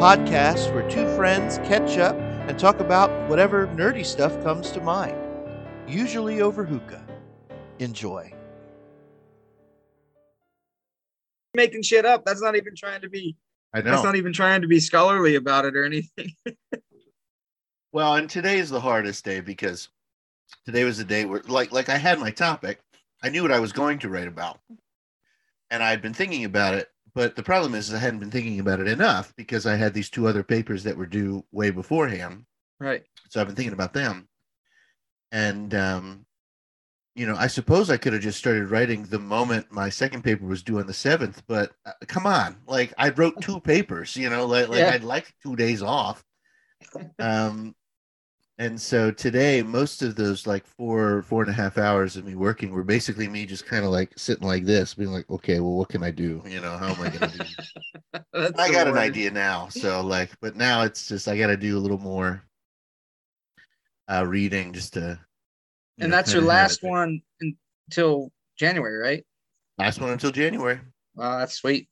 podcast where two friends catch up and talk about whatever nerdy stuff comes to mind, usually over hookah. Enjoy. making shit up. That's not even trying to be. I know. That's not even trying to be scholarly about it or anything. Well, and today is the hardest day because today was the day where, like, like I had my topic, I knew what I was going to write about, and I had been thinking about it. But the problem is, I hadn't been thinking about it enough because I had these two other papers that were due way beforehand. right. So I've been thinking about them, and um, you know, I suppose I could have just started writing the moment my second paper was due on the seventh. But uh, come on, like I wrote two papers, you know, like, like Yeah. I'd like two days off. Um, and so today, most of those like four four and a half hours of me working were basically me just kind of like sitting like this, being like, okay, well, what can I do? You know, how am I going to do? I got an idea now. So like, but now it's just I got to do a little more uh reading just to. And know, that's your last one until January, right? Last one until January. Wow, that's sweet.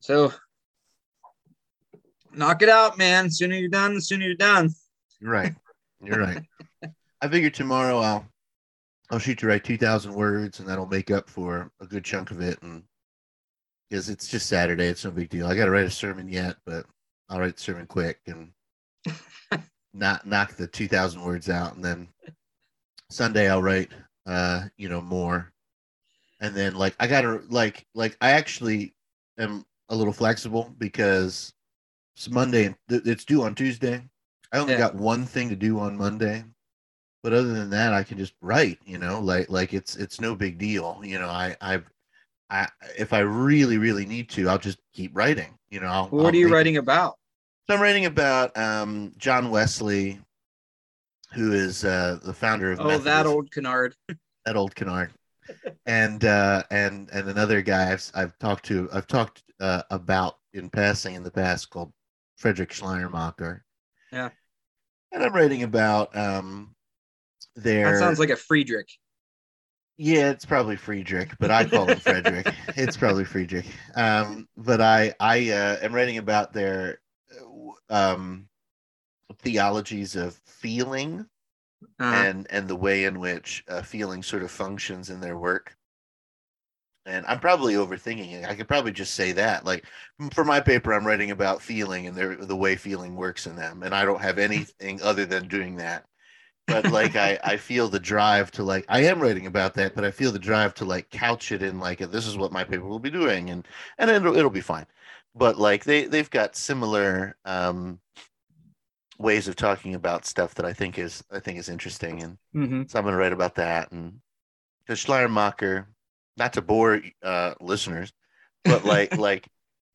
So knock it out, man. Sooner you're done, the sooner you're done. You're right. You're right. I figure tomorrow I'll I'll shoot to write two thousand words, and that'll make up for a good chunk of it. And because it's just Saturday, it's no big deal. I got to write a sermon yet, but I'll write the sermon quick and not knock the two thousand words out, and then Sunday I'll write uh you know more, and then like I gotta like like I actually am a little flexible because it's Monday and it's due on Tuesday. I only Yeah. got one thing to do on Monday, but other than that, I can just write. You know, like like it's it's no big deal. You know, I I've I if I really really need to, I'll just keep writing. You know, I'll, What I'll are you make it- writing about? So I'm writing about um, John Wesley, who is uh, the founder of Oh, that old canard. that old canard and uh and and another guy i've, I've talked to i've talked uh, about in passing in the past called frederick schleiermacher Yeah. and i'm writing about um their That sounds like a Friedrich. yeah it's probably friedrich but i call him frederick it's probably friedrich um but i i uh, am writing about their uh, um theologies of feeling Uh, and and the way in which uh, feeling sort of functions in their work. And I'm probably overthinking it. I could probably just say that. Like for my paper, I'm writing about feeling and their the way feeling works in them, and I don't have anything other than doing that. But like I I feel the drive to like I am writing about that, but I feel the drive to like couch it in like this is what my paper will be doing, and and it'll it'll be fine. But like they they've got similar um ways of talking about stuff that I think is I think is interesting, and mhm. so I'm to write about that. And because Schleiermacher, not to bore uh, listeners, but like like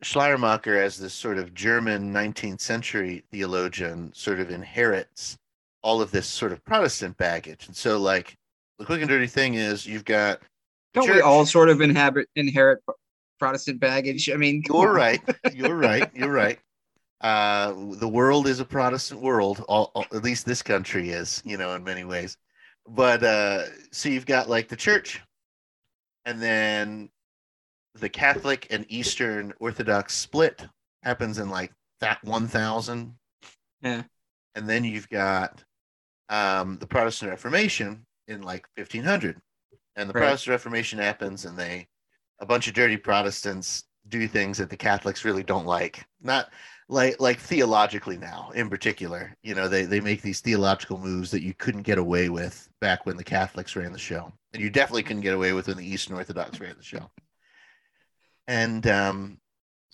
Schleiermacher as this sort of German 19th century theologian sort of inherits all of this sort of Protestant baggage. And so like the quick and dirty thing is you've got Don't we all sort of inhabit inherit Protestant baggage? I mean, You're right. You're right. You're right. Uh, the world is a Protestant world. All, all- at least this country is, you know, in many ways. But uh, so you've got like the church, and then the Catholic and Eastern Orthodox split happens in like that 1000. Yeah. And then you've got um, the Protestant Reformation in like 1500. And the Right. Protestant Reformation happens, and they, a bunch of dirty Protestants do things that the Catholics really don't like. Not like like theologically now, in particular. You know, they they make these theological moves that you couldn't get away with back when the Catholics ran the show, and you definitely couldn't get away with when the Eastern Orthodox ran the show. And um,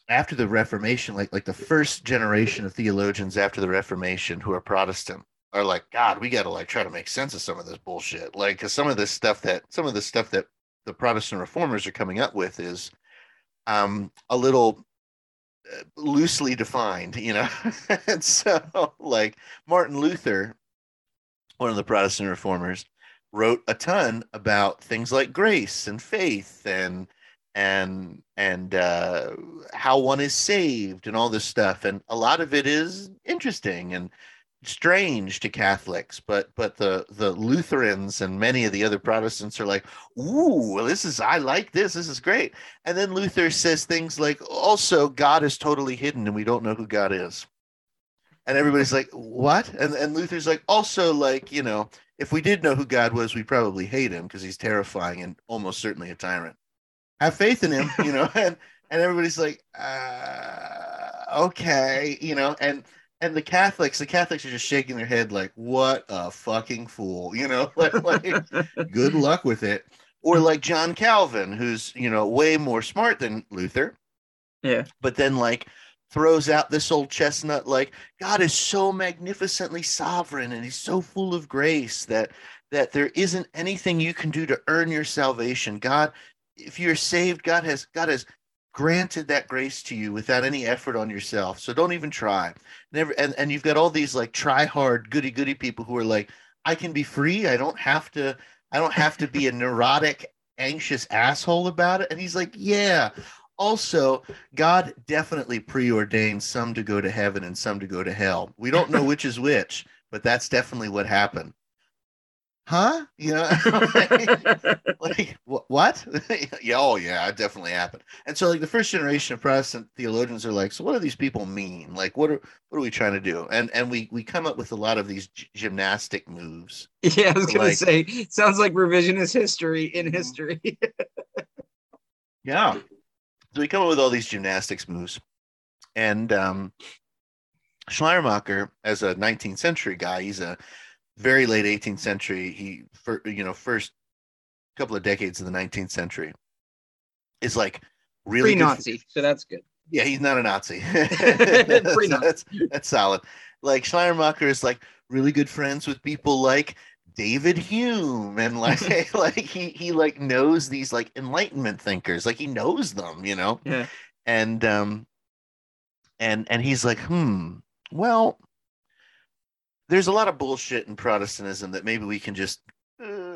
after the Reformation, like like the first generation of theologians after the Reformation who are Protestant are like, God, we got to like try to make sense of some of this bullshit. Like, cause some of this stuff that some of the stuff that the Protestant reformers are coming up with is um, a little loosely defined, you know. and so, like Martin Luther, one of the Protestant reformers, wrote a ton about things like grace and faith and and and uh, how one is saved and all this stuff. And a lot of it is interesting and strange to Catholics, but but the the Lutherans and many of the other Protestants are like, "Ooh, well, this is I like this. This is great." And then Luther says things like, "Also, God is totally hidden, and we don't know who God is." And everybody's like, "What?" And and Luther's like, "Also, like you know, if we did know who God was, we'd probably hate him because he's terrifying and almost certainly a tyrant. Have faith in him, you know." and and everybody's like, uh, "Okay," you know, and and the Catholics, the Catholics are just shaking their head like, "What a fucking fool!" You know, like, like good luck with it. Or like John Calvin, who's you know way more smart than Luther, Yeah. but then like throws out this old chestnut like God is so magnificently sovereign and He's so full of grace that that there isn't anything you can do to earn your salvation. God, if you're saved, God has God has granted that grace to you without any effort on yourself. So don't even try. Never and, and you've got all these like try hard goody goody people who are like, I can be free. I don't have to, I don't have to be a neurotic, anxious asshole about it. And he's like, Yeah. Also, God definitely preordained some to go to heaven and some to go to hell. We don't know which is which, but that's definitely what happened. Huh? You know, like wh- what? yeah, oh yeah, it definitely happened. And so, like the first generation of Protestant theologians are like, so what do these people mean? Like, what are what are we trying to do? And and we we come up with a lot of these g- gymnastic moves. Yeah, I was gonna Like- say, sounds like revisionist history in Mhm. history. Yeah. So we come up with all these gymnastics moves, and um, Schleiermacher, as a 19th century guy, he's a very late 18th century. He, for you know, first couple of decades of the 19th century, is like really Pre-Nazi, so that's good. Yeah, he's not a Nazi. Pre-Nazi. that's, that's solid. Like Schleiermacher is like really good friends with people like David Hume and like like he he like knows these like enlightenment thinkers. Like he knows them, you know? Yeah. And um and and he's like, "Hmm, well, there's a lot of bullshit in Protestantism that maybe we can just uh,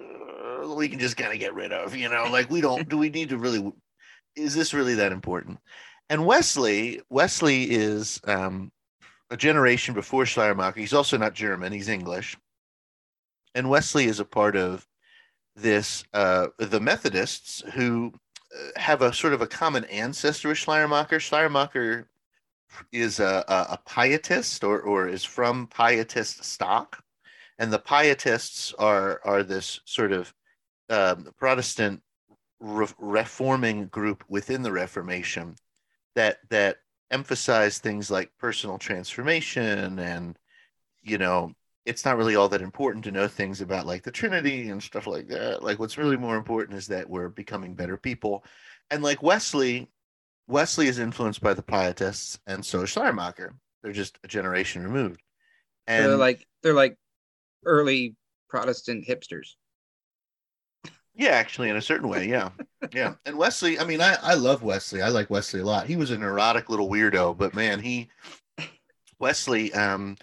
we can just kind of get rid of, you know? Like we don't do we need to really is this really that important? And Wesley, Wesley is um, a generation before Schleiermacher. He's also not German; he's English. And Wesley is a part of this uh, the Methodists who uh, have a sort of a common ancestor with Schleiermacher. Schleiermacher is a, a, pietist or, or is from pietist stock, and the pietists are are this sort of um, Protestant re- reforming group within the Reformation that that emphasize things like personal transformation and you know it's not really all that important to know things about like the trinity and stuff like that. Like what's really more important is that we're becoming better people. And like wesley wesley is influenced by the pietists and so is schleiermacher they're just a generation removed So and they're like they're like early Protestant hipsters. Yeah, actually, in a certain way, yeah, yeah. And Wesley, I mean, I I love Wesley. I like Wesley a lot. He was a neurotic little weirdo, but man, he Wesley, um,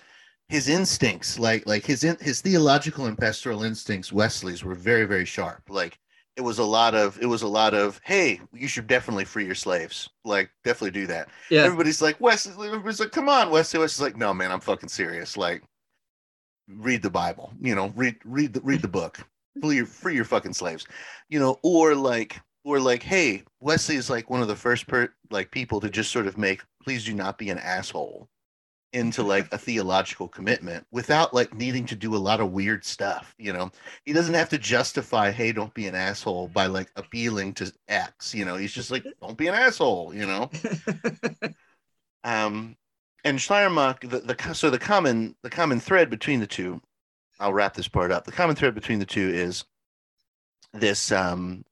his instincts, like like his in, his theological and pastoral instincts, Wesley's were very very sharp. Like it was a lot of it was a lot of hey, you should definitely free your slaves. Like definitely do that. Yeah. Everybody's like Wesley. Everybody's like, come on, Wesley. Wesley's like, no, man, I'm fucking serious. Like, read the Bible. You know, read read the read the book. Free your free your fucking slaves. You know, or like or like, hey, Wesley is like one of the first per like people to just sort of make please do not be an asshole into like a theological commitment without like needing to do a lot of weird stuff. You know, he doesn't have to justify, hey, don't be an asshole by like appealing to X. You know, he's just like, don't be an asshole. You know. Um, and Schleiermacher, the, the so the common the common thread between the two, I'll wrap this part up. The common thread between the two is this um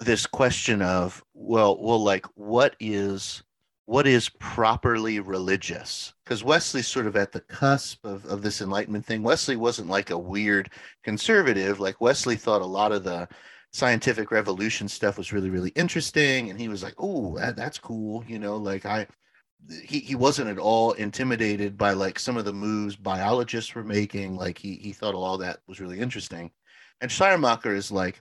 this question of well well like what is what is properly religious? Because wesley's sort of at the cusp of, of this enlightenment thing. Wesley wasn't like a weird conservative. Like wesley thought a lot of the scientific revolution stuff was really really interesting and he was like oh that, that's cool you know? Like i he, he wasn't at all intimidated by like some of the moves biologists were making. Like he, he thought all that was really interesting. And schleiermacher is like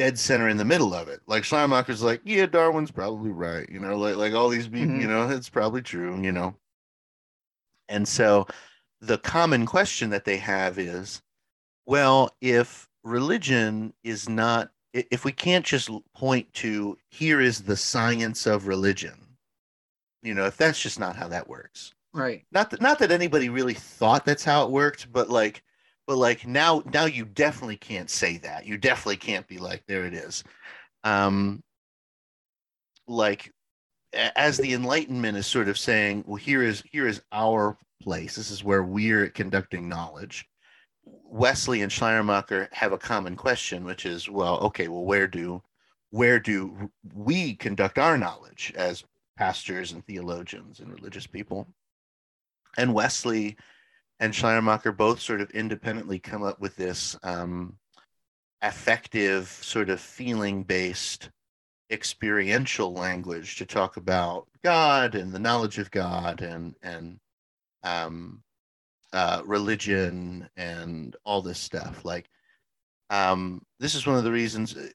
dead center in the middle of it like schleiermacher's like yeah darwin's probably right you know like like all these people Mhm. you know it's probably true you know and so the common question that they have is, well, if religion is not, if we can't just point to here is the science of religion, you know, if that's just not how that works, Right. not that not that anybody really thought that's how it worked, but like, but like now now you definitely can't say that. You definitely can't be like, there it is. Um, like as the enlightenment is sort of saying well here is here is our place this is where we're conducting knowledge wesley and schleiermacher have a common question which is well okay well where do where do we conduct our knowledge as pastors and theologians and religious people and wesley and schleiermacher both sort of independently come up with this um, affective sort of feeling based experiential language to talk about God and the knowledge of God and and um, uh, religion and all this stuff. Like, um, this is one of the reasons uh,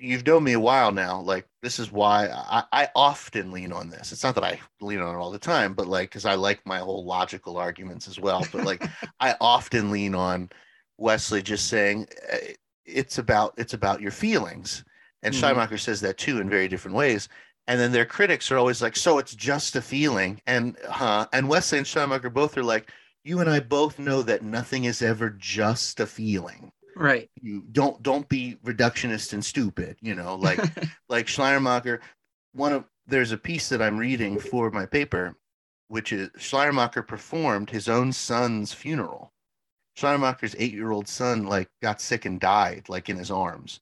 you've known me a while now. Like, this is why I, I often lean on this. It's not that I lean on it all the time, but like, because I like my whole logical arguments as well. But like, I often lean on Wesley just saying uh, it's about it's about your feelings and Mhm. Schleiermacher says that too in very different ways. And then their critics are always like, "So it's just a feeling," and huh? And Wesley and Schleiermacher both are like, "You and I both know that nothing is ever just a feeling. Right. You don't don't be reductionist and stupid. You know, like like Schleiermacher. One of there's a piece that I'm reading for my paper, which is Schleiermacher performed his own son's funeral. Schleiermacher's eight-year-old son like got sick and died like in his arms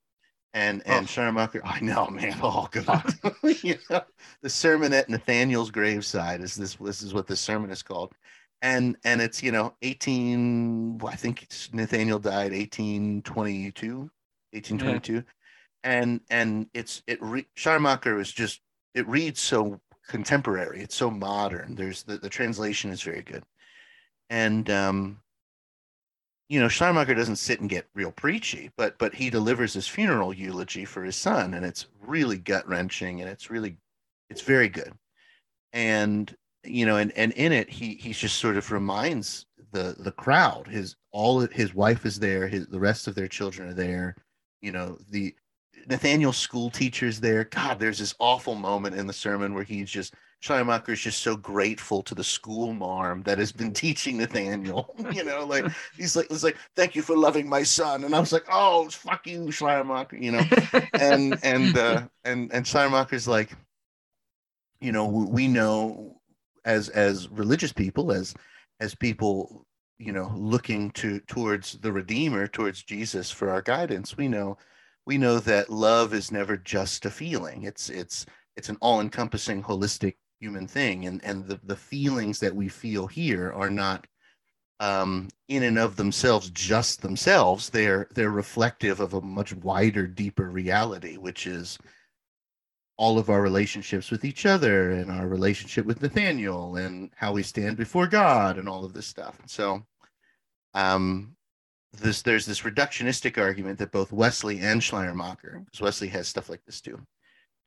and and Oh. Schleiermacher, I know, man. Oh God, you know, the sermon at Nathaniel's graveside is this. This is what the sermon is called, and and it's you know eighteen. I think it's, Nathaniel died eighteen twenty two, eighteen twenty two, and and it's it. Re, Schleiermacher is just it reads so contemporary. It's so modern. There's the the translation is very good, and um you know, Schleiermacher doesn't sit and get real preachy, but but he delivers his funeral eulogy for his son, and it's really gut wrenching, and it's really, it's very good, and you know, and and in it, he he just sort of reminds the the crowd, his all his wife is there, his the rest of their children are there, you know, the Nathaniel's school teacher's there. God, there's this awful moment in the sermon where he's just Schleiermacher is just so grateful to the school marm that has been teaching Nathaniel, you know, like he's like, it's like, thank you for loving my son. And I was like, oh, fuck you, Schleiermacher, you know, and, and, uh, and, and Schleiermacher's like, you know, we we know as, as religious people, as, as people, you know, looking to, towards the Redeemer, towards Jesus for our guidance, we know, we know that love is never just a feeling. It's, it's, it's an all-encompassing holistic human thing and and the, the feelings that we feel here are not um, in and of themselves just themselves they're they're reflective of a much wider deeper reality which is all of our relationships with each other and our relationship with nathaniel and how we stand before god and all of this stuff and so um this there's this reductionistic argument that both wesley and schleiermacher because wesley has stuff like this too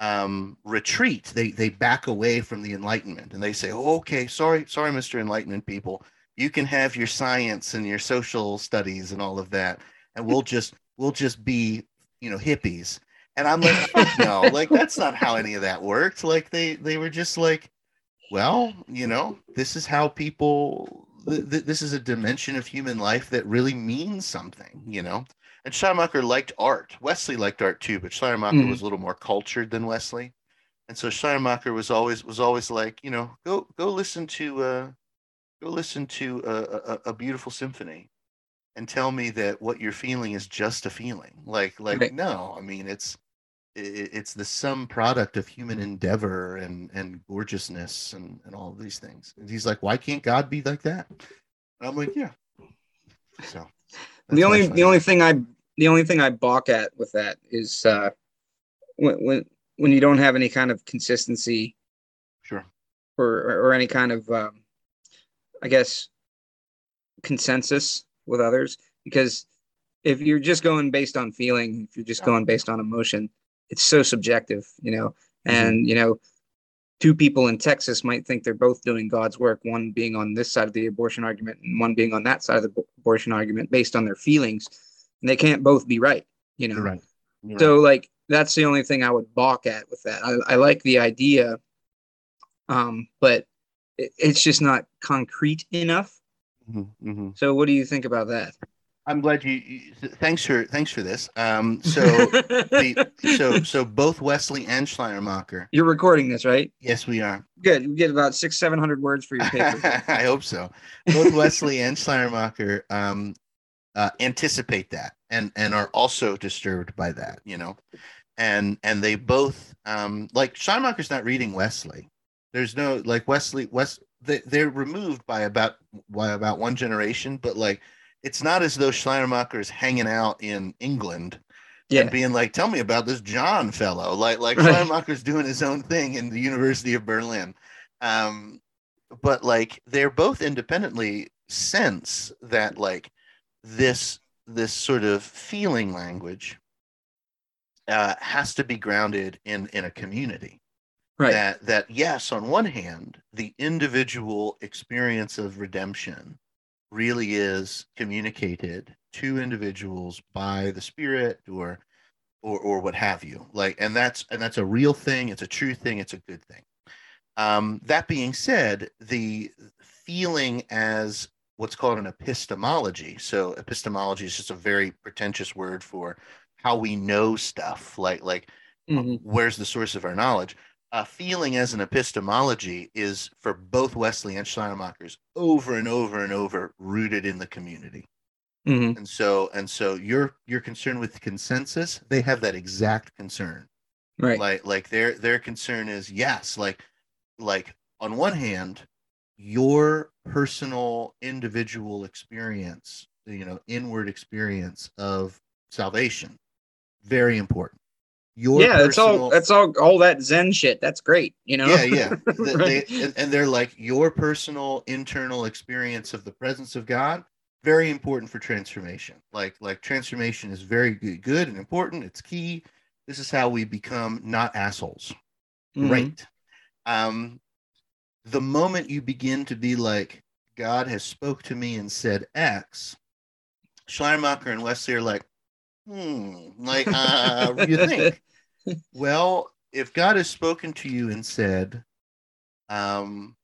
um, retreat. They they back away from the Enlightenment and they say, oh, "Okay, sorry, sorry, Mister Enlightenment people, you can have your science and your social studies and all of that, and we'll just we'll just be you know hippies." And I'm like, no, like that's not how any of that worked. Like they they were just like, well, you know, this is how people. Th- th- this is a dimension of human life that really means something, you know. And Schleiermacher liked art. Wesley liked art too, but Schleiermacher Mhm. was a little more cultured than Wesley. And so Schleiermacher was always was always like, you know, go go listen to uh, go listen to a, a, a beautiful symphony, and tell me that what you're feeling is just a feeling. Like like Right. no, I mean it's i- i- it's the sum product of human endeavor and and gorgeousness and and all of these things. And he's like, why can't God be like that? And I'm like, yeah. So the only the only thing I the only thing I balk at with that is uh, when when when you don't have any kind of consistency sure. or or any kind of um, I guess consensus with others because if you're just going based on feeling if you're just going based on emotion it's so subjective you know Mhm. and you know two people in Texas might think they're both doing God's work, one being on this side of the abortion argument and one being on that side of the abortion argument based on their feelings. And they can't both be right, you know? You're right. You're So, like, that's the only thing I would balk at with that. I, I like the idea, um, but it, it's just not concrete enough. Right. Mhm, mhm. So, what do you think about that? I'm glad you, you. Thanks for thanks for this. Um, so the, so so both Wesley and Schleiermacher. You're recording this, right? Yes, we are. Good. You get about six, seven hundred words for your paper. I hope so. Both Wesley and Schleiermacher um, uh, anticipate that and and are also disturbed by that. You know, and and they both um, like Schleiermacher's not reading Wesley. There's no like Wesley West. They, they're removed by about by about one generation, but like it's not as though Schleiermacher is hanging out in England yeah. and being like, "Tell me about this John fellow." Like like Right. Schleiermacher's doing his own thing in the University of Berlin. Um, but like they're both independently sense that like this this sort of feeling language uh, has to be grounded in in a community Right. that that yes on one hand the individual experience of redemption really is communicated to individuals by the spirit or or or what have you like and that's and that's a real thing it's a true thing it's a good thing um, that being said the feeling as what's called an epistemology so epistemology is just a very pretentious word for how we know stuff like like Mhm. where's the source of our knowledge uh, feeling as an epistemology is for both Wesley and Schleiermacher's over and over and over rooted in the community. Mhm. And so and so you're you're concerned with consensus. They have that exact concern. Right. Like like their their concern is yes, like like on one hand, your personal individual experience, you know, inward experience of salvation, very important. Your yeah, that's all. That's all. All that Zen shit. That's great. You know. yeah yeah Right. they, and, they're like your personal internal experience of the presence of god very important for transformation like like transformation is very good, good and important it's key this is how we become not assholes Mhm. great um the moment you begin to be like god has spoke to me and said x schleiermacher and wesley are like hmm like uh what do you think well if god has spoken to you and said um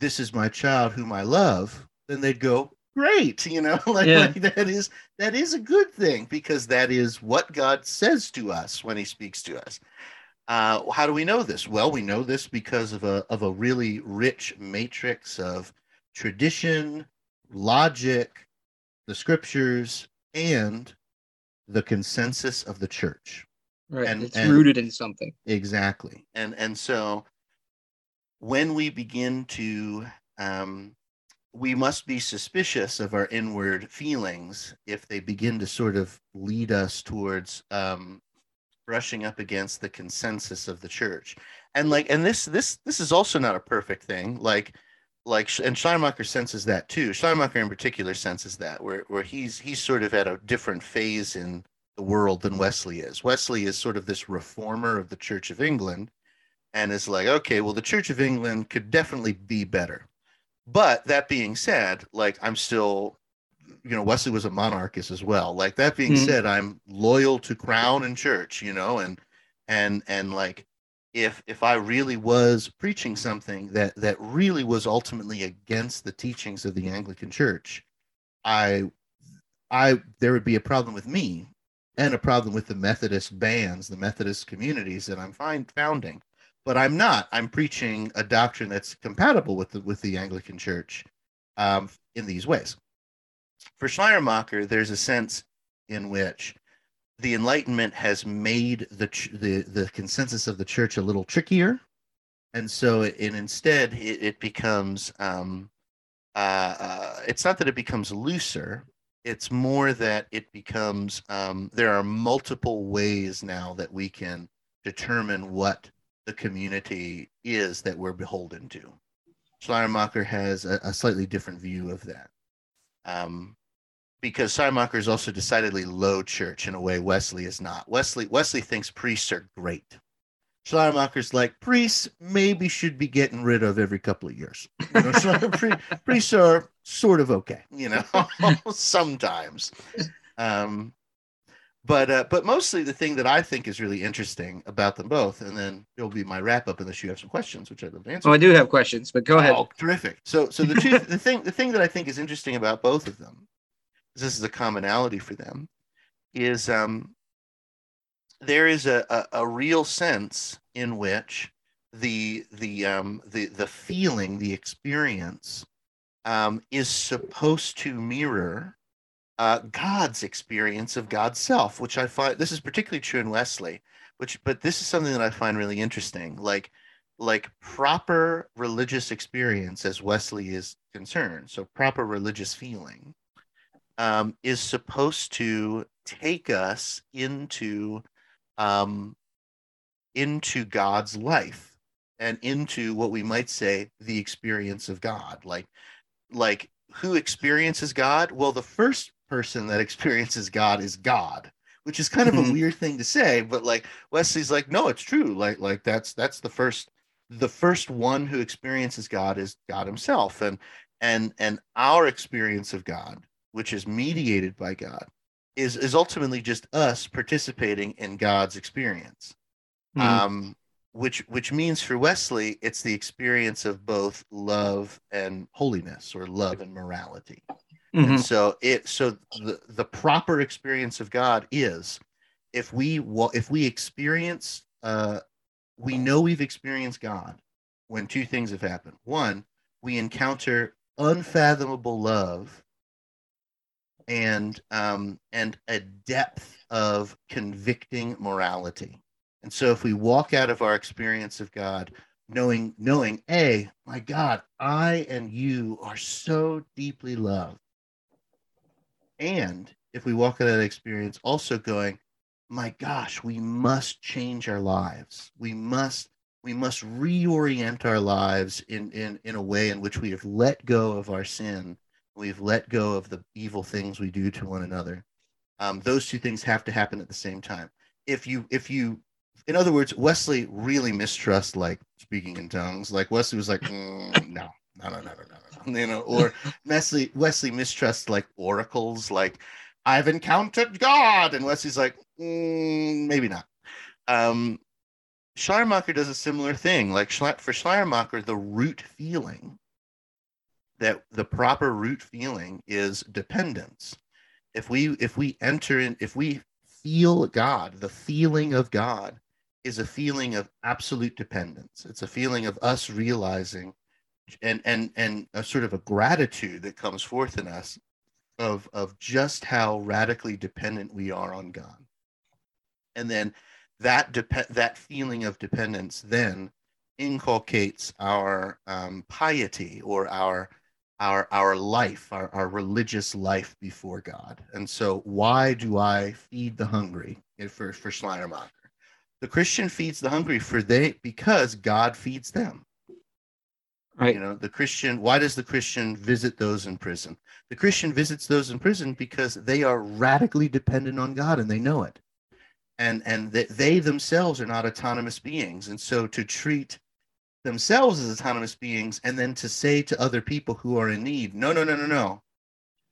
this is my child whom i love then they'd go great you know like, Yeah. like that is that is a good thing because that is what god says to us when he speaks to us uh, how do we know this? Well, we know this because of a of a really rich matrix of tradition, logic, the scriptures, and the consensus of the church. Right. And- it's and- rooted in something. Exactly. And and so when we begin to um, we must be suspicious of our inward feelings if they begin to sort of lead us towards um, brushing up against the consensus of the church and like and this this this is also not a perfect thing like like and Schleiermacher senses that too Schleiermacher in particular senses that where where he's he's sort of at a different phase in the world than Wesley is Wesley is sort of this reformer of the Church of England and is like okay well the Church of England could definitely be better but that being said like I'm still you know Wesley was a monarchist as well. Like that being Mhm. said, I'm loyal to crown and church, you know, and and and like if if I really was preaching something that that really was ultimately against the teachings of the Anglican Church, I I there would be a problem with me and a problem with the Methodist bands, the Methodist communities that I'm find, founding. But I'm not. I'm preaching a doctrine that's compatible with the with the Anglican Church um, in these ways for Schleiermacher, there's a sense in which the Enlightenment has made the the the consensus of the church a little trickier, and so it, and instead it, it becomes um, uh, uh, it's not that it becomes looser. It's more that it becomes um, there are multiple ways now that we can determine what the community is that we're beholden to. Schleiermacher has a, a slightly different view of that um, because Schleiermacher is also decidedly low church in a way Wesley is not. Wesley Wesley thinks priests are great. Schleiermacher's like priests maybe should be getting rid of every couple of years. You know, so pre- priests are sort of okay, you know, sometimes. Um, but uh, but mostly the thing that I think is really interesting about them both, and then it'll be my wrap up unless you have some questions, which I'd love to answer. Oh, I do have questions, but go ahead. Oh, terrific. So so the two, the thing the thing that I think is interesting about both of them, this is a commonality for them, is um there is a, a, a real sense in which the the um the the feeling, the experience um, is supposed to mirror uh, God's experience of God's self, which I find this is particularly true in Wesley, which but this is something that I find really interesting. Like like proper religious experience as Wesley is concerned, so proper religious feeling um, is supposed to take us into um, into God's life and into what we might say the experience of God. Like like who experiences God? Well, the first person that experiences God is God, which is kind of a Mhm. weird thing to say, but like Wesley's like, no, it's true. Like, like that's that's the first the first one who experiences God is God himself. And and and our experience of God, which is mediated by God, is is ultimately just us participating in God's experience. Mhm. Um which which means for Wesley, it's the experience of both love and holiness or love and morality. Mhm. And so it so the the proper experience of God is if we if we experience uh we know we've experienced God when two things have happened. One, we encounter unfathomable love and um and a depth of convicting morality. And so if we walk out of our experience of God knowing knowing a my God, I and you are so deeply loved and if we walk out of that experience also going my gosh we must change our lives we must we must reorient our lives in in in a way in which we have let go of our sin we've let go of the evil things we do to one another. Um, those two things have to happen at the same time. If you if you in other words wesley really mistrusts like speaking in tongues. Like wesley was like "Mm, no no no no no no you know or Wesley Wesley mistrusts like oracles, like I've encountered God, and Wesley's like "Mm, maybe not. Um, Schleiermacher does a similar thing. Like for Schleiermacher, the root feeling that the proper root feeling is dependence. If we if we enter in, if we feel God, the feeling of God is a feeling of absolute dependence. It's a feeling of us realizing and and and a sort of a gratitude that comes forth in us of of just how radically dependent we are on God. And then that dep- that feeling of dependence then inculcates our um, piety or our our our life, our, our religious life before God. And so why do I feed the hungry eh, for, for Schleiermacher? The Christian feeds the hungry for they because God feeds them. Right. You know, the Christian, why does the Christian visit those in prison? The Christian visits those in prison because they are radically dependent on God and they know it. And and that they themselves are not autonomous beings. And so to treat themselves as autonomous beings and then to say to other people who are in need, no, no, no, no, no.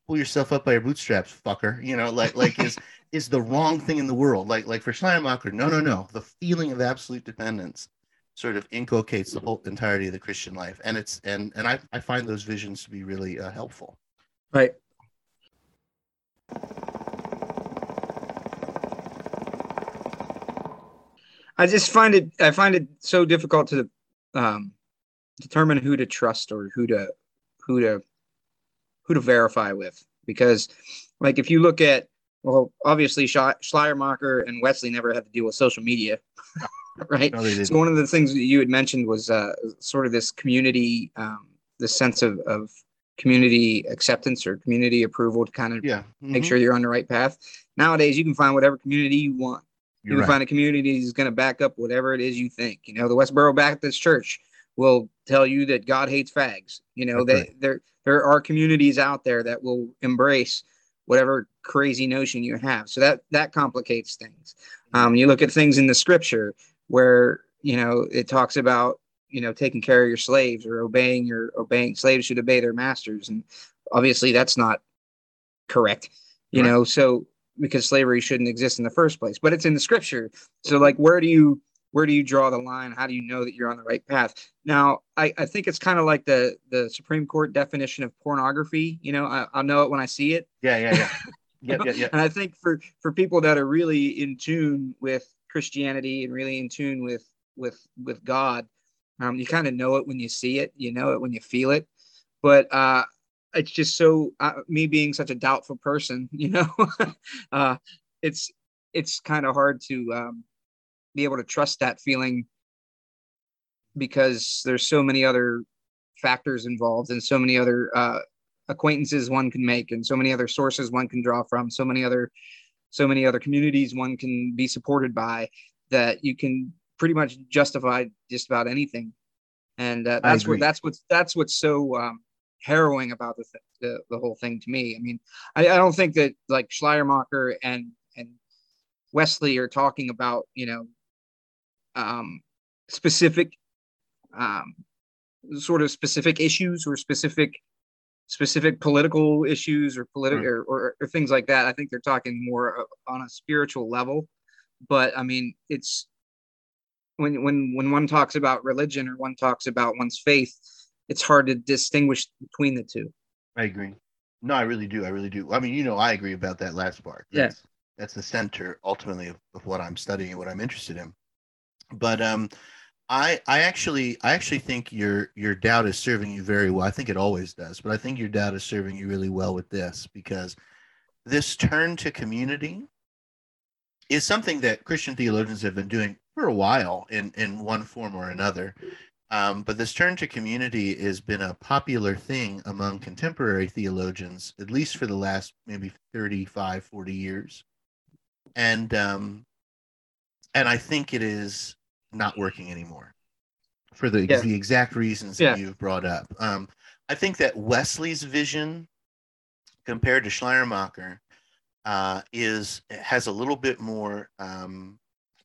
Pull yourself up by your bootstraps, fucker. You know, like like is is the wrong thing in the world. Like like for Schleiermacher, no, no, no. The feeling of absolute dependence sort of inculcates the whole entirety of the Christian life, and it's and and I I find those visions to be really uh, helpful. Right. I just find it I find it so difficult to um, determine who to trust or who to who to who to verify with because like if you look at well obviously Sch- Schleiermacher and Wesley never had to deal with social media right No, so one of the things that you had mentioned was uh, sort of this community um, this sense of, of community acceptance or community approval to kind of yeah, make mhm. sure you're on the right path. Nowadays, you can find whatever community you want. You You're right. find a community that's going to back up whatever it is you think. You know, the Westboro Baptist Church will tell you that God hates fags. You know, they there there are communities out there that will embrace whatever crazy notion you have. So that that complicates things. Um, you look at things in the Scripture where you know, it talks about you know taking care of your slaves or obeying your obeying slaves should obey their masters, and obviously that's not correct. You Right. know, so because slavery shouldn't exist in the first place, but it's in the scripture. So like, where do you where do you draw the line? How do you know that you're on the right path? Now, I, I think it's kind of like the the Supreme Court definition of pornography. You know, I, I'll know it when I see it. Yeah, yeah, yeah. Yep, yep, yep. And I think for for people that are really in tune with Christianity and really in tune with with with God, um, you kind of know it when you see it. You know it when you feel it. But uh, it's just so uh, me being such a doubtful person, you know, uh, it's it's kind of hard to um, be able to trust that feeling because there's so many other factors involved and so many other uh, acquaintances one can make and so many other sources one can draw from so many other so many other communities one can be supported by that you can pretty much justify just about anything. And uh, that's what that's what's that's what's so um, harrowing about the, th- the the whole thing to me i mean I, I don't think that like schleiermacher and and wesley are talking about you know um specific um sort of specific issues or specific specific political issues or political or, or, or things like that. I think they're talking more on a spiritual level. But I mean, it's when when when one talks about religion or one talks about one's faith, it's hard to distinguish between the two. I agree. No, I really do. I really do. I mean, you know, I agree about that last part. Yeah. That's, that's the center ultimately of, of what I'm studying and what I'm interested in. But um, I I actually I actually think your your doubt is serving you very well. I think it always does, but I think your doubt is serving you really well with this because this turn to community is something that Christian theologians have been doing for a while in in one form or another. Um, but this turn to community has been a popular thing among contemporary theologians, at least for the last maybe 35, 40 years. And um, and I think it is not working anymore for the, Yeah. the exact reasons Yeah. that you've brought up. Um, I think that Wesley's vision compared to Schleiermacher uh, is has a little bit more um,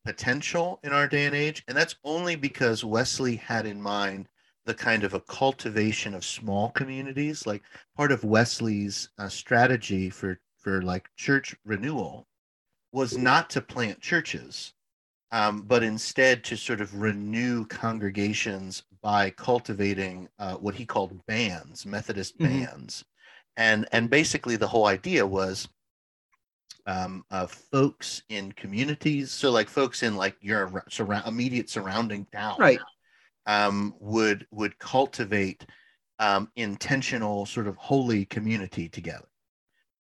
potential in our day and age, and that's only because Wesley had in mind the kind of a cultivation of small communities. Like part of Wesley's uh, strategy for for like church renewal was not to plant churches, um, but instead to sort of renew congregations by cultivating uh, what he called bands, Methodist Mhm. bands, and and basically the whole idea was um, uh, folks in communities, so like folks in like your surround immediate surrounding town, Right. um, would would cultivate um, intentional sort of holy community together.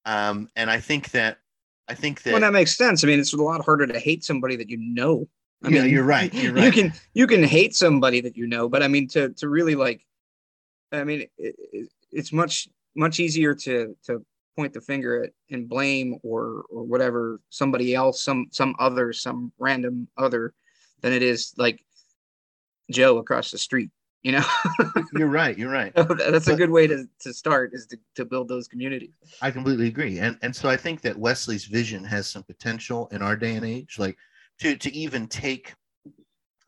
Um, and I think that I think that Well, that makes sense. I mean, it's a lot harder to hate somebody that you know. I Yeah, mean, you're right, you're You can you can hate somebody that you know, but I mean, to to really like, I mean, it, it, it's much much easier to to point the finger at and blame or or whatever somebody else, some some other, some random other, than it is like Joe across the street. You know, you're right, you're right. that's a good way to to start is to, to build those communities. I completely agree, and and so I think that Wesley's vision has some potential in our day and age, like to to even take,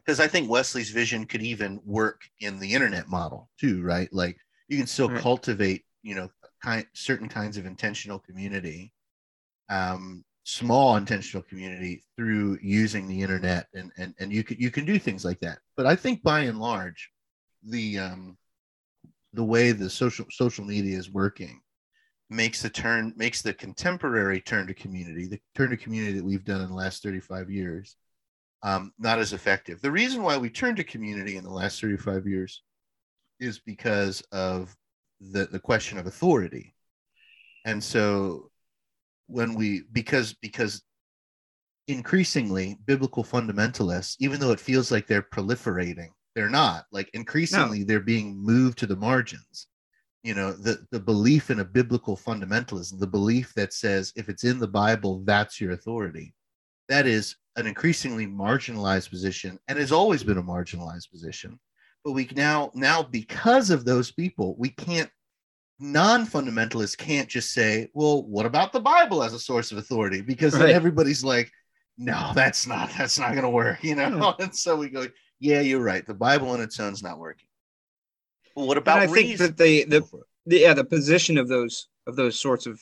because I think Wesley's vision could even work in the internet model too, right? Like you can still Right. cultivate, you know, kind certain kinds of intentional community, um, small intentional community through using the internet, and and and you could you can do things like that. But I think by and large, the um, the way the social social media is working makes the turn makes the contemporary turn to community the turn to community that we've done in the last 35 years um, not as effective the reason why we turned to community in the last 35 years is because of the, the question of authority. And so when we because because increasingly biblical fundamentalists even though it feels like they're proliferating they're not. Like increasingly they're being moved to the margins. You know the the belief in a biblical fundamentalism the belief that says if it's in the bible that's your authority. That is an increasingly marginalized position and has always been a marginalized position but we now now because of those people we can't non-fundamentalists can't just say well what about the bible as a source of authority because then everybody's like no that's not that's not going to work you know Yeah. and so we go yeah, you're right. The Bible on its own is not working. Well, what And about I think reason? that the the Go for it. the, yeah the position of those of those sorts of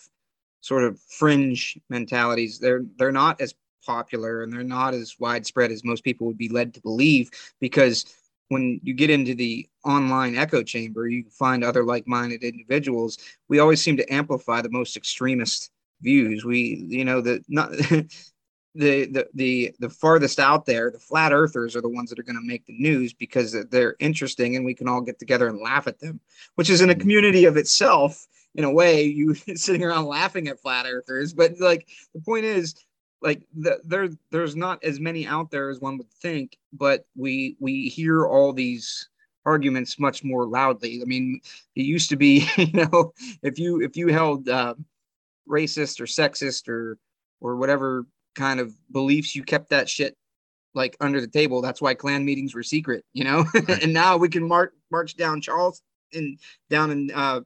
sort of fringe mentalities they're they're not as popular and they're not as widespread as most people would be led to believe because when you get into the online echo chamber you find other like-minded individuals. We always seem to amplify the most extremist views. We you know the not the the the the farthest out there the flat earthers are the ones that are going to make the news because they're interesting and we can all get together and laugh at them which is in a mm-hmm. community of itself in a way you sitting around laughing at flat earthers. But like the point is like the, there there's not as many out there as one would think but we we hear all these arguments much more loudly. I mean it used to be you know if you if you held uh, racist or sexist or or whatever kind of beliefs you kept that shit like under the table. That's why Klan meetings were secret you know? And now we can march march down charles and down in uh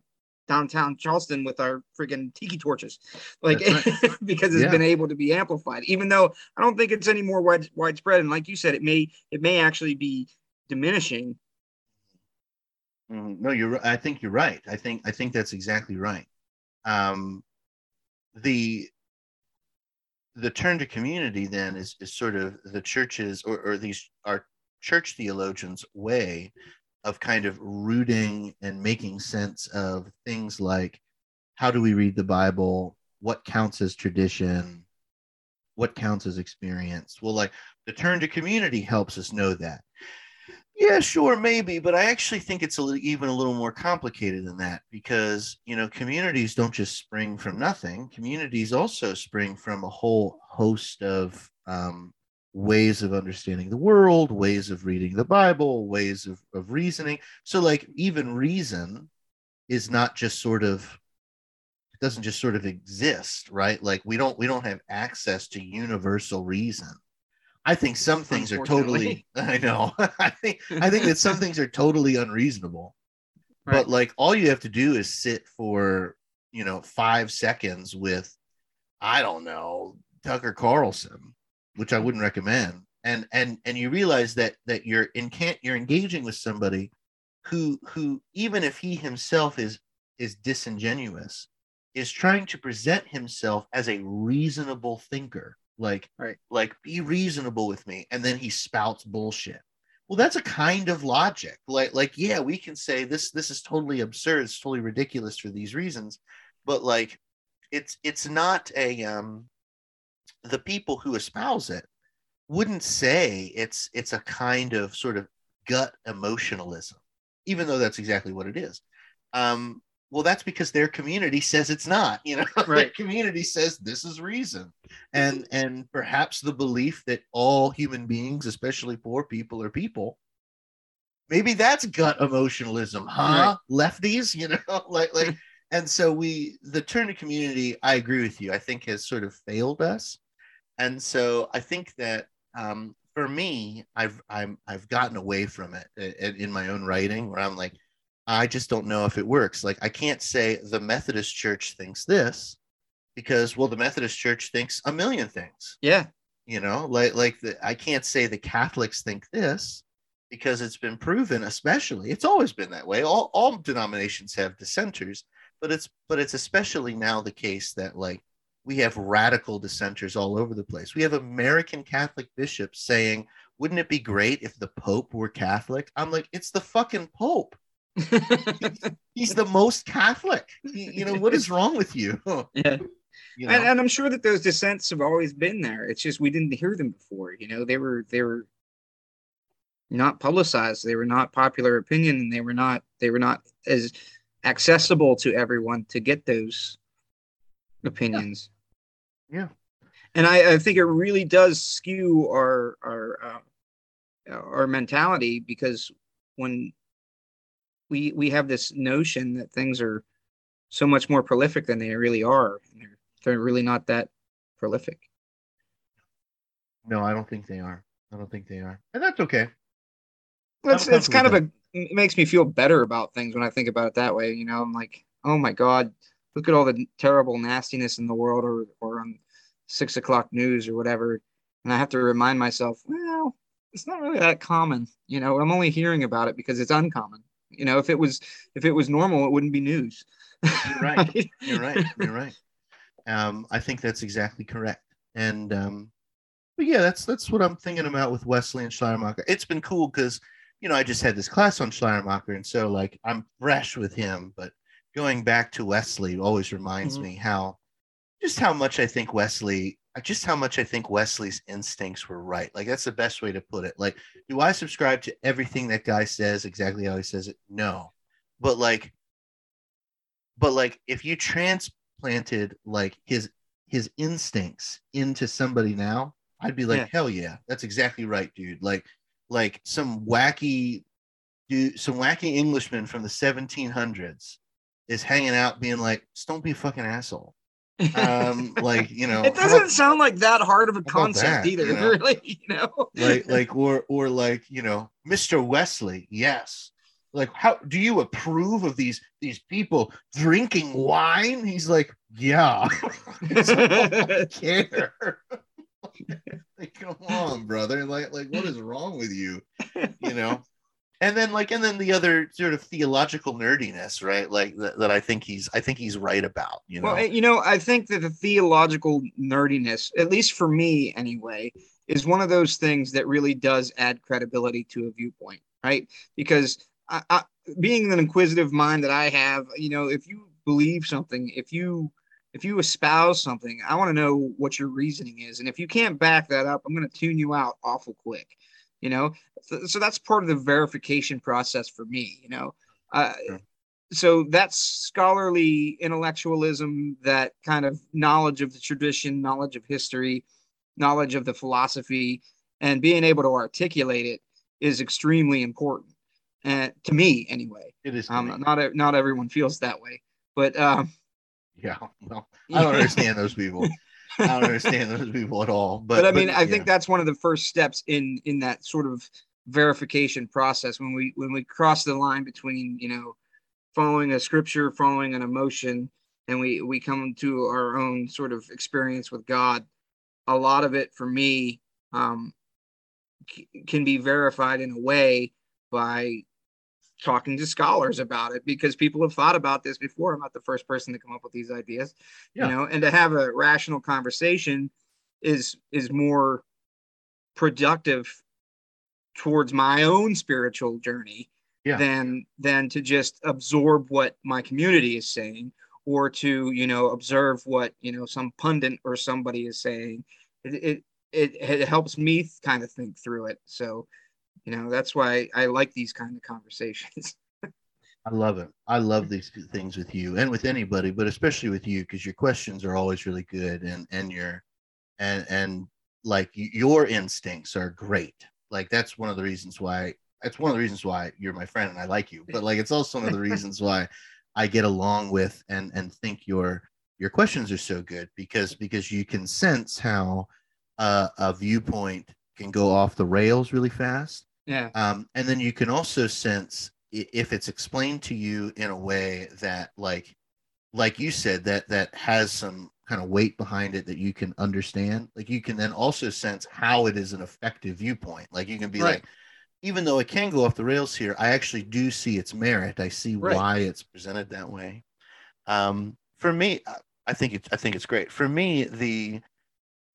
downtown charleston with our freaking tiki torches like That's because it's Yeah. been able to be amplified even though i don't think it's any more wide, widespread and like you said it may it may actually be diminishing Mhm. No, you're. I think you're right. I think. I think that's exactly right. Um, the the turn to community then is is sort of the churches or or these our church theologians' way of kind of rooting and making sense of things like how do we read the Bible? What counts as tradition? What counts as experience? Well, like the turn to community helps us know that. Yeah, sure, maybe, but I actually think it's a little, even a little more complicated than that because you know communities don't just spring from nothing. Communities also spring from a whole host of um, ways of understanding the world, ways of reading the Bible, ways of, of reasoning. So, like, even reason is not just sort of it doesn't just sort of exist, right? Like we don't we don't have access to universal reason. I think some things are totally I know. I think I think that some things are totally unreasonable. Right. But like all you have to do is sit for, you know, 5 seconds with I don't know, Tucker Carlson, which I wouldn't recommend. And and and you realize that that you're in can't you're engaging with somebody who who even if he himself is is disingenuous is trying to present himself as a reasonable thinker. Like Right. like be reasonable with me. And then he spouts bullshit. Well that's a kind of logic. Like like yeah we can say this this is totally absurd. It's totally ridiculous for these reasons. But like it's it's not a um the people who espouse it wouldn't say it's it's a kind of sort of gut emotionalism even though that's exactly what it is. Um well that's because their community says it's not you know their Right. community says this is reason. And and perhaps the belief that all human beings especially poor people are people maybe that's gut emotionalism huh? Lefties you know like like and so we the turn to community i agree with you i think has sort of failed us and so i think that um for me i've i'm i've gotten away from it i- i- in my own writing where i'm like i just don't know if it works. Like i can't say the methodist church thinks this because well the methodist church thinks a million things. Yeah. You know like like the, i can't say the catholics think this because it's been proven especially it's always been that way. All, all denominations have dissenters but it's but it's especially now the case that like we have radical dissenters all over the place we have american catholic bishops saying wouldn't it be great if the pope were catholic i'm like it's the fucking pope he's the most catholic you, you know what is wrong with you yeah you know and, and I'm sure that those dissents have always been there. It's just we didn't hear them before. You know, they were they were not publicized. They were not popular opinion, and they were not they were not as accessible to everyone to get those opinions. Yeah. Yeah, and I, I think it really does skew our our uh, our mentality because when we we have this notion that things are so much more prolific than they really are, and they're they're really not that prolific. no i don't think they are. I don't think they are. And that's okay. It's I'm it's kind of comfortable a it makes me feel better about things when I think about it that way. You know, I'm like, oh my god, look at all the terrible nastiness in the world, or or on six o'clock news or whatever, and I have to remind myself, well, it's not really that common. You know, I'm only hearing about it because it's uncommon. You know, if it was if it was normal, it wouldn't be news. You're right. You're right. You're right. Um, I think that's exactly correct. And um, but yeah, that's that's what I'm thinking about with Wesley and Schleiermacher. It's been cool because you know I just had this class on Schleiermacher, and so like I'm fresh with him. But going back to Wesley always reminds Mhm. me how just how much I think Wesley, just how much I think Wesley's instincts were right. Like that's the best way to put it. Like, do I subscribe to everything that guy says exactly how he says it? No, but like, but like if you transplanted like his his instincts into somebody now, I'd be like, Yeah. hell yeah, that's exactly right, dude. Like, like some wacky dude, some wacky Englishman from the 1700s is hanging out, being like, just don't be a fucking asshole. Um, like you know, it doesn't about- sound like that hard of a concept that, either, you know? really. You know, like like or or like you know mr wesley yes. Like how do you approve of these these people drinking wine? He's like yeah. It's like, I care. Like come on brother. Like like what is wrong with you? You know and then like and then the other sort of theological nerdiness right? Like that, that i think he's i think he's right about you know? Well, you know, I think that the theological nerdiness, at least for me anyway, is one of those things that really does add credibility to a viewpoint, right? Because I, I, being an inquisitive mind that I have, you know, if you believe something, if you if you espouse something, I want to know what your reasoning is, and if you can't back that up, I'm going to tune you out awful quick, you know. So, so that's part of the verification process for me, you know. Uh, Sure. so that's scholarly intellectualism that kind of knowledge of the tradition knowledge of history knowledge of the philosophy and being able to articulate it is extremely important and to me anyway it is um, not not everyone feels that way but um yeah well i don't understand those people i don't understand those people at all but but, i mean i yeah. think that's one of the first steps in in that sort of verification process when we when we cross the line between you know following a scripture following an emotion and we we come to our own sort of experience with god a lot of it for me um c- can be verified in a way by talking to scholars about it because people have thought about this before i'm not the first person to come up with these ideas Yeah. you know and to have a rational conversation is is more productive towards my own spiritual journey Yeah. than than to just absorb what my community is saying or to you know observe what you know some pundit or somebody is saying it it, it, it helps me kind of think through it so you know that's why i like these kind of conversations I love it. I love these things with you and with anybody, but especially with you because your questions are always really good and and your and and like your instincts are great. Like that's one of the reasons why that's one of the reasons why you're my friend and I like you. But like it's also one of the reasons why I get along with and and think your your questions are so good because because you can sense how uh, a viewpoint can go off the rails really fast yeah. Um, and then you can also sense if it's explained to you in a way that like like you said that that has some kind of weight behind it that you can understand like you can then also sense how it is an effective viewpoint. Like you can be Right. like even though it can go off the rails here i actually do see its merit. I see Right. why it's presented that way. Um, for me I- i think it's i think it's great. For me the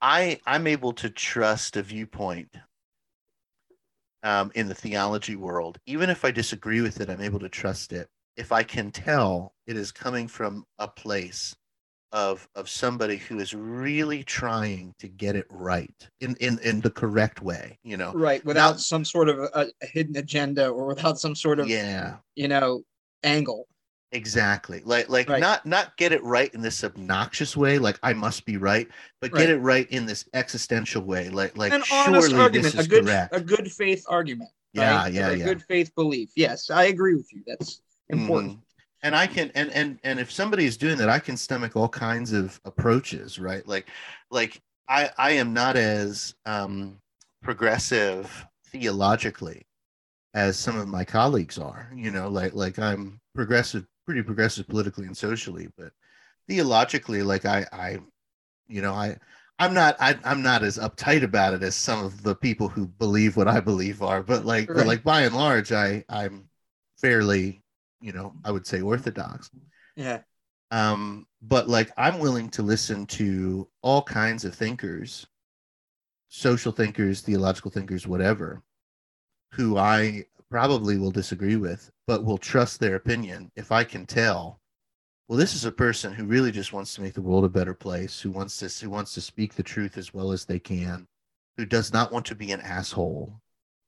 i i'm able to trust a viewpoint um, in the theology world, even if I disagree with it, I'm able to trust it. If I can tell it is coming from a place of of somebody who is really trying to get it right in in, in the correct way, you know. right without some sort of a, a hidden agenda or without some sort of Yeah, you know angle exactly. Like like Right. not not get it right in this obnoxious way, like I must be right, but Right. get it right in this existential way, like like an surely honest this argument, is a good correct. a good faith argument. Yeah, right? yeah, a yeah. good faith belief. Yes, I agree with you. That's important. Mhm. And I can and and and if somebody is doing that, I can stomach all kinds of approaches, right? Like like I I am not as um progressive theologically as some of my colleagues are, you know, like like I'm progressive, pretty progressive politically and socially, but theologically, like I I you know, I I'm not I, I'm not as uptight about it as some of the people who believe what I believe are, but like but like by and large, I I'm fairly, you know, I would say orthodox. Yeah. Um, but like I'm willing to listen to all kinds of thinkers, social thinkers, theological thinkers, whatever, who I probably will disagree with, but will trust their opinion if I can tell. Well, this is a person who really just wants to make the world a better place, who wants to who wants to speak the truth as well as they can, who does not want to be an asshole,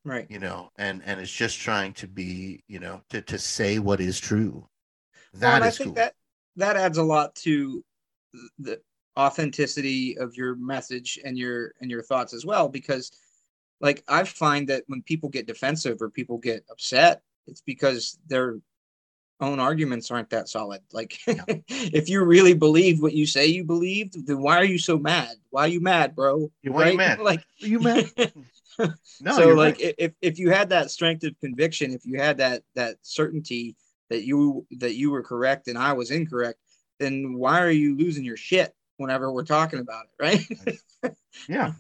Right. you know, and and is just trying to be, you know, to to say what is true. Well, That and I think cool. that that adds a lot to the authenticity of your message and your and your thoughts as well because like I find that when people get defensive or people get upset it's because their own arguments aren't that solid like if you really believe what you say you believed then why are you so mad why are you mad bro why are you mad? like Are you mad? No, so like right. if if you had that strength of conviction if you had that that certainty that you that you were correct and i was incorrect then why are you losing your shit whenever we're talking about it right Yeah.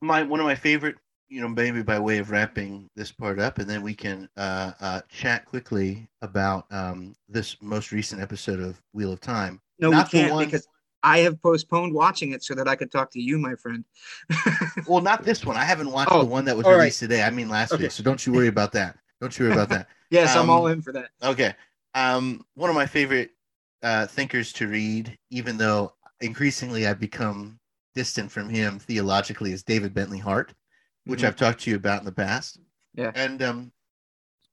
My one of my favorite, you know, maybe by way of wrapping this part up, and then we can uh, uh, chat quickly about um, this most recent episode of Wheel of Time. no Not we can't one- because i have postponed watching it so that i could talk to you my friend Well, not this one. I haven't watched Oh, the one that was all right. released today. I mean last Okay. week. So don't you worry about that. Don't you worry about that. yes i'm Um, all in for that Okay. Um, one of my favorite uh, thinkers to read, even though increasingly I've become distant from him theologically, is David Bentley Hart, which Mhm. I've talked to you about in the past. Yeah. And um,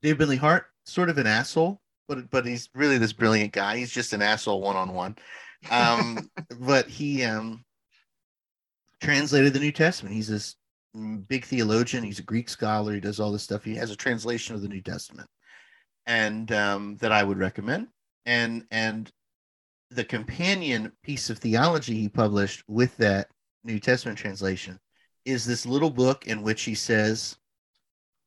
David Bentley Hart, sort of an asshole, but but he's really this brilliant guy. He's just an asshole one on one. Um, but he um translated the New Testament. He's this big theologian. He's a Greek scholar. He does all this stuff. He has a translation of the New Testament, and um, that I would recommend. And and the companion piece of theology he published with that New Testament translation is this little book in which he says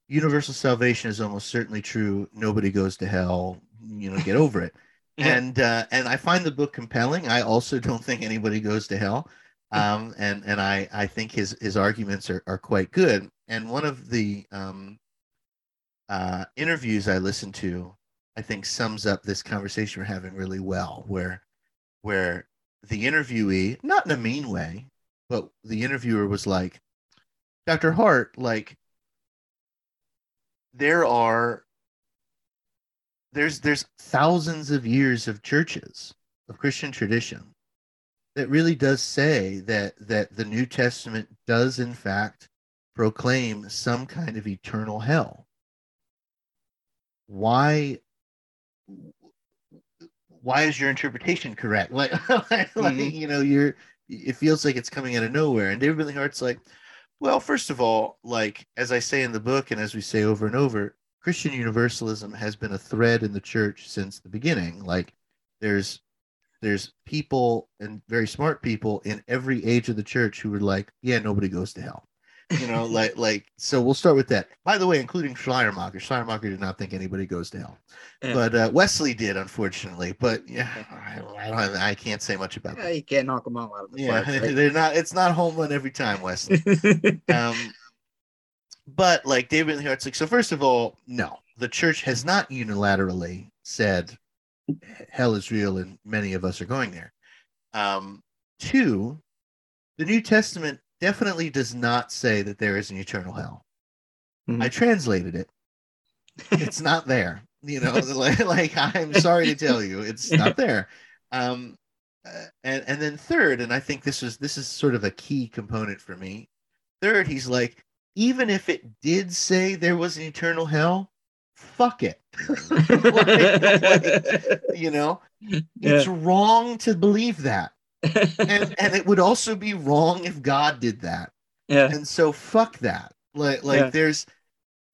universal salvation is almost certainly true. Nobody goes to hell. You know, get over it. And uh, and I find the book compelling. I also don't think anybody goes to hell. Um, and and I I think his his arguments are are quite good. And one of the um, uh, interviews I listened to, I think sums up this conversation we're having really well. Where where the interviewee, not in a mean way, but the interviewer was like, Dr. Hart, like there are there's there's thousands of years of churches of Christian tradition that really does say that that the New Testament does in fact proclaim some kind of eternal hell. Why why is your interpretation correct? Like, like Mhm. you know, you're it feels like it's coming out of nowhere. And David Bentley Hart's like, well, first of all, like as I say in the book and as we say over and over, Christian universalism has been a thread in the church since the beginning. Like there's there's people and very smart people in every age of the church who were like, yeah, nobody goes to hell. You know, like like so we'll start with that. By the way, including Schleiermacher. Schleiermacher did not think anybody goes to hell. Yeah. But uh, Wesley did, unfortunately. But yeah, I, I don't I can't say much about Yeah, that. you can't knock them all out of the Yeah, park, right? they're not it's not home run every time, Wesley um, but like David Hart's like, so first of all, no, the church has not unilaterally said hell is real and many of us are going there. Um, two, the New Testament definitely does not say that there is an eternal hell. Mhm. I translated it. It's not there. You know, like, like I'm sorry to tell you, it's not there. Um, uh, and and then third, and I think this is this is sort of a key component for me. Third, he's like, even if it did say there was an eternal hell, fuck it. Like- like, you know, it's wrong to believe that, and and it would also be wrong if God did that. yeah. And so fuck that. Like like Yeah. there's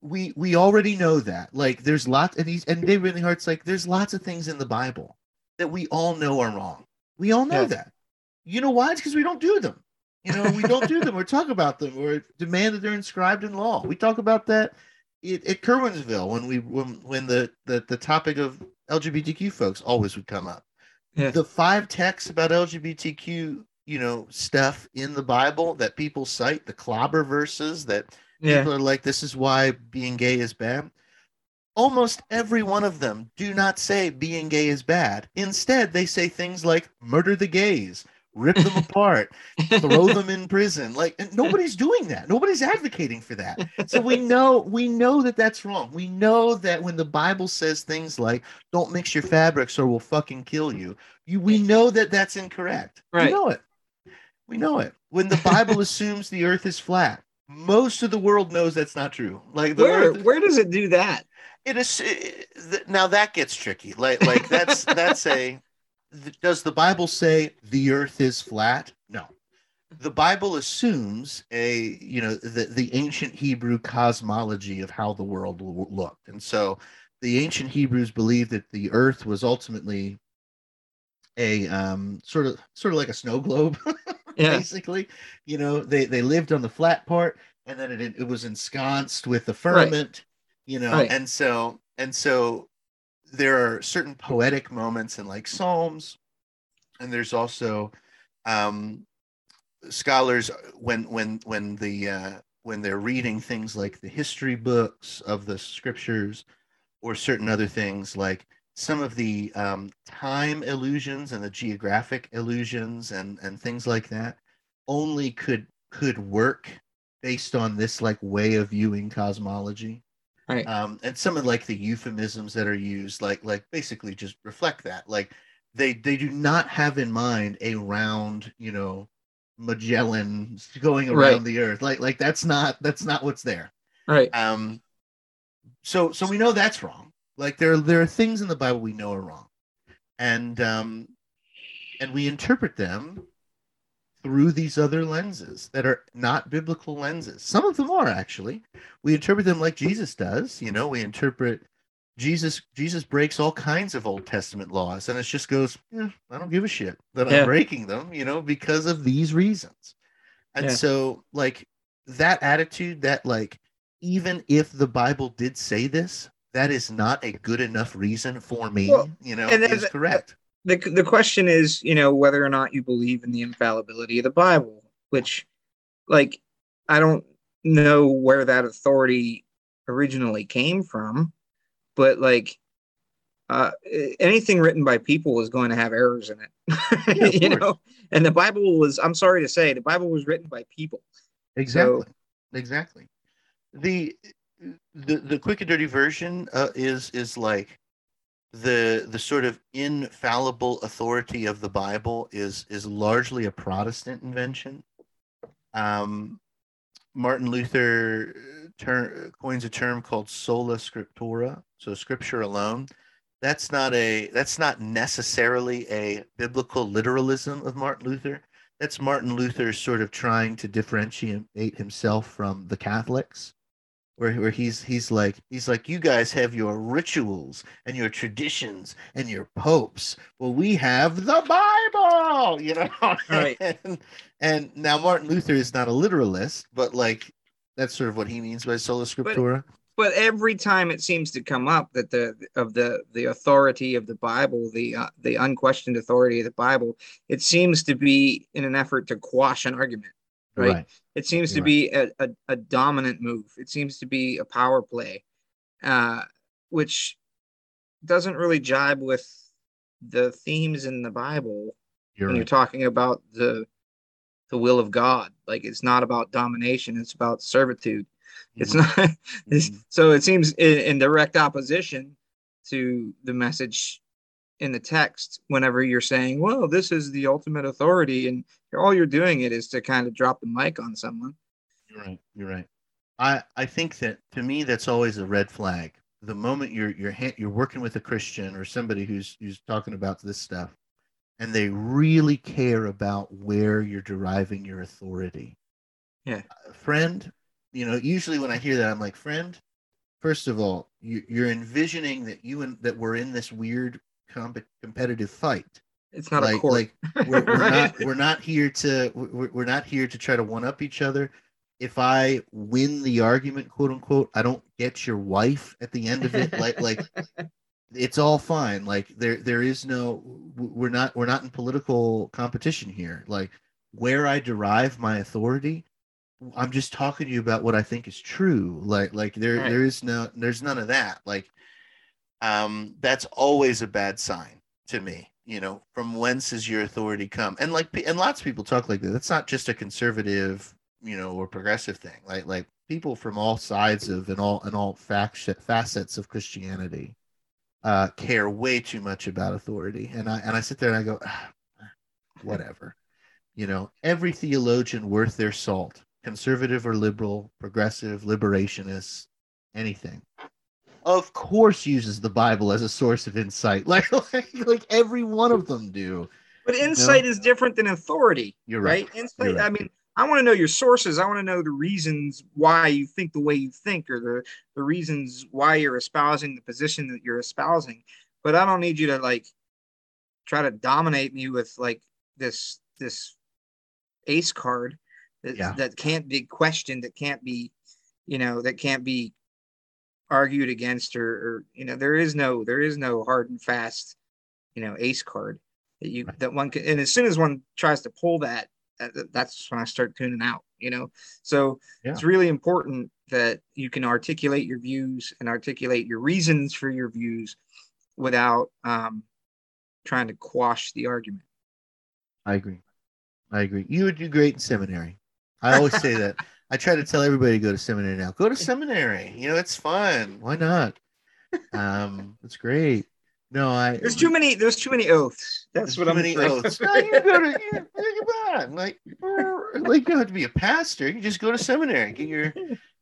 we we already know that. Like there's lots and he's and David Hart's like there's lots of things in the Bible that we all know are wrong. We all know Yeah. that. You know why? It's because we don't do them. You know, we don't do them or talk about them or demand that they're inscribed in law. We talk about that at, at Kerwinsville when we when when the, the the topic of LGBTQ folks always would come up. Yeah. The five texts about LGBTQ you know, stuff in the Bible that people cite, the clobber verses that Yeah. people are like, this is why being gay is bad. Almost every one of them do not say being gay is bad. Instead, they say things like murder the gays, rip them apart, throw them in prison. Like nobody's doing that. Nobody's advocating for that. So we know we know that that's wrong. We know that when the Bible says things like "Don't mix your fabrics or we'll fucking kill you," you we know that that's incorrect. Right. We know it. We know it. When the Bible assumes the Earth is flat, most of the world knows that's not true. Like the where Earth, where does it do that? it is it, now that gets tricky. Like like that's that's a. th- Does the Bible say the Earth is flat? No. The Bible assumes a you know the the ancient Hebrew cosmology of how the world looked, and so the ancient Hebrews believed that the Earth was ultimately a um, sort of sort of like a snow globe, Yeah. basically. You know, they they lived on the flat part, and then it it was ensconced with the firmament. You know, Right. and so and so there are certain poetic moments in like Psalms, and there's also um, scholars when when when the uh, when they're reading things like the history books of the scriptures or certain other things like some of the um, time illusions and the geographic illusions and and things like that only could could work based on this like way of viewing cosmology Right. um, and some of like the euphemisms that are used like like basically just reflect that like they they do not have in mind a round you know magellan going around Right. the earth like like that's not that's not what's there Right. um so so we know that's wrong like there there are things in the bible we know are wrong and um and we interpret them through these other lenses that are not biblical lenses some of them are actually we interpret them like jesus does you know we interpret jesus jesus breaks all kinds of old testament laws and it just goes yeah, i don't give a shit that Yeah. i'm breaking them you know because of these reasons and Yeah. so like that attitude that like even if the bible did say this that is not a good enough reason for me Well, you know is correct the the question is, you know, whether or not you believe in the infallibility of the Bible, which, like, I don't know where that authority originally came from, but like, uh, anything written by people is going to have errors in it, Yeah, you course. know. And the Bible was, I'm sorry to say, the Bible was written by people. Exactly. exactly. The the the quick and dirty version uh, is is like the the sort of infallible authority of the Bible is is largely a Protestant invention. Um, Martin Luther ter- coins a term called sola scriptura, so scripture alone. That's not a that's not necessarily a biblical literalism of Martin Luther. That's Martin Luther sort of trying to differentiate himself from the Catholics, where where he's he's like he's like you guys have your rituals and your traditions and your popes. Well, we have the Bible, you know. Right. and, and now Martin Luther is not a literalist, but like that's sort of what he means by sola scriptura. But every time it seems to come up that the of the the authority of the Bible, the uh, the unquestioned authority of the Bible, it seems to be in an effort to quash an argument. Right. It seems to be a, a, a dominant move. It seems to be a power play, uh, which doesn't really jibe with the themes in the Bible You're when you're talking about the the will of God. Like it's not about domination; it's about servitude. It's Mhm. not. it's, Mhm. so it seems in, in direct opposition to the message in the text. Whenever you're saying, "Well, this is the ultimate authority," and all you're doing it is to kind of drop the mic on someone. You're right. You're right. I I think that to me that's always a red flag. The moment you're you're you're working with a Christian or somebody who's who's talking about this stuff, and they really care about where you're deriving your authority. Yeah. Uh, friend, you know, usually when I hear that, I'm like, friend. First of all, you, you're envisioning that you and that we're in this weird comp- competitive fight It's not a like court. like we're, we're Right. not we're not here to we're, we're not here to try to one up each other if i win the argument quote unquote i don't get your wife at the end of it like like it's all fine like there there is no we're not we're not in political competition here like where I derive my authority. I'm just talking to you about what I think is true. Like like there Right. there is no there's none of that. Like um that's always a bad sign to me. You know, from whence does your authority come? And like and lots of people talk like that. That's not just a conservative, you know, or progressive thing. Like like people from all sides of and all and all facets of Christianity uh care way too much about authority. And I and I sit there and I go, "Ah, whatever. You know, every theologian worth their salt, conservative or liberal, progressive, liberationist, anything, of course uses the Bible as a source of insight. Like like, like every one of them do. But insight is different than authority, You're right. right? Insight. You're right. I mean, I want to know your sources. I want to know the reasons why you think the way you think, or the the reasons why you're espousing the position that you're espousing. But I don't need you to like try to dominate me with like this this ace card that Yeah. that can't be questioned, that can't be, you know, that can't be argued against, or, or you know, there is no there is no hard and fast, you know, ace card that you that one can. And as soon as one tries to pull that, that that's when I start tuning out. You know, so Yeah. it's really important that you can articulate your views and articulate your reasons for your views without um, trying to quash the argument. I agree. I agree. You would do great in seminary. I always say that. I try to tell everybody to go to seminary now. Go to seminary. You know, it's fun. Why not? Um, it's great. No, I There's too many. There's too many oaths. That's what I'm. Many afraid. oaths. no, you go to. you, on, like like you don't have to be a pastor. You just go to seminary, get your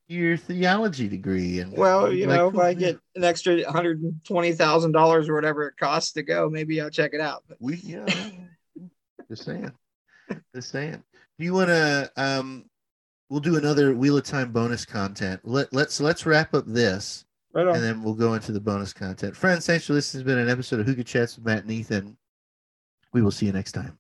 your theology degree, and well, you like, know, if I get an extra hundred and twenty thousand dollars or whatever it costs to go, maybe I'll check it out. We yeah, just saying, just saying. Do you want to um? We'll do another Wheel of Time bonus content. Let let's let's wrap up this, right and then we'll go into the bonus content. Friends, thanks for listening. It's been an episode of Hookah Chats with Matt and Ethan. We will see you next time.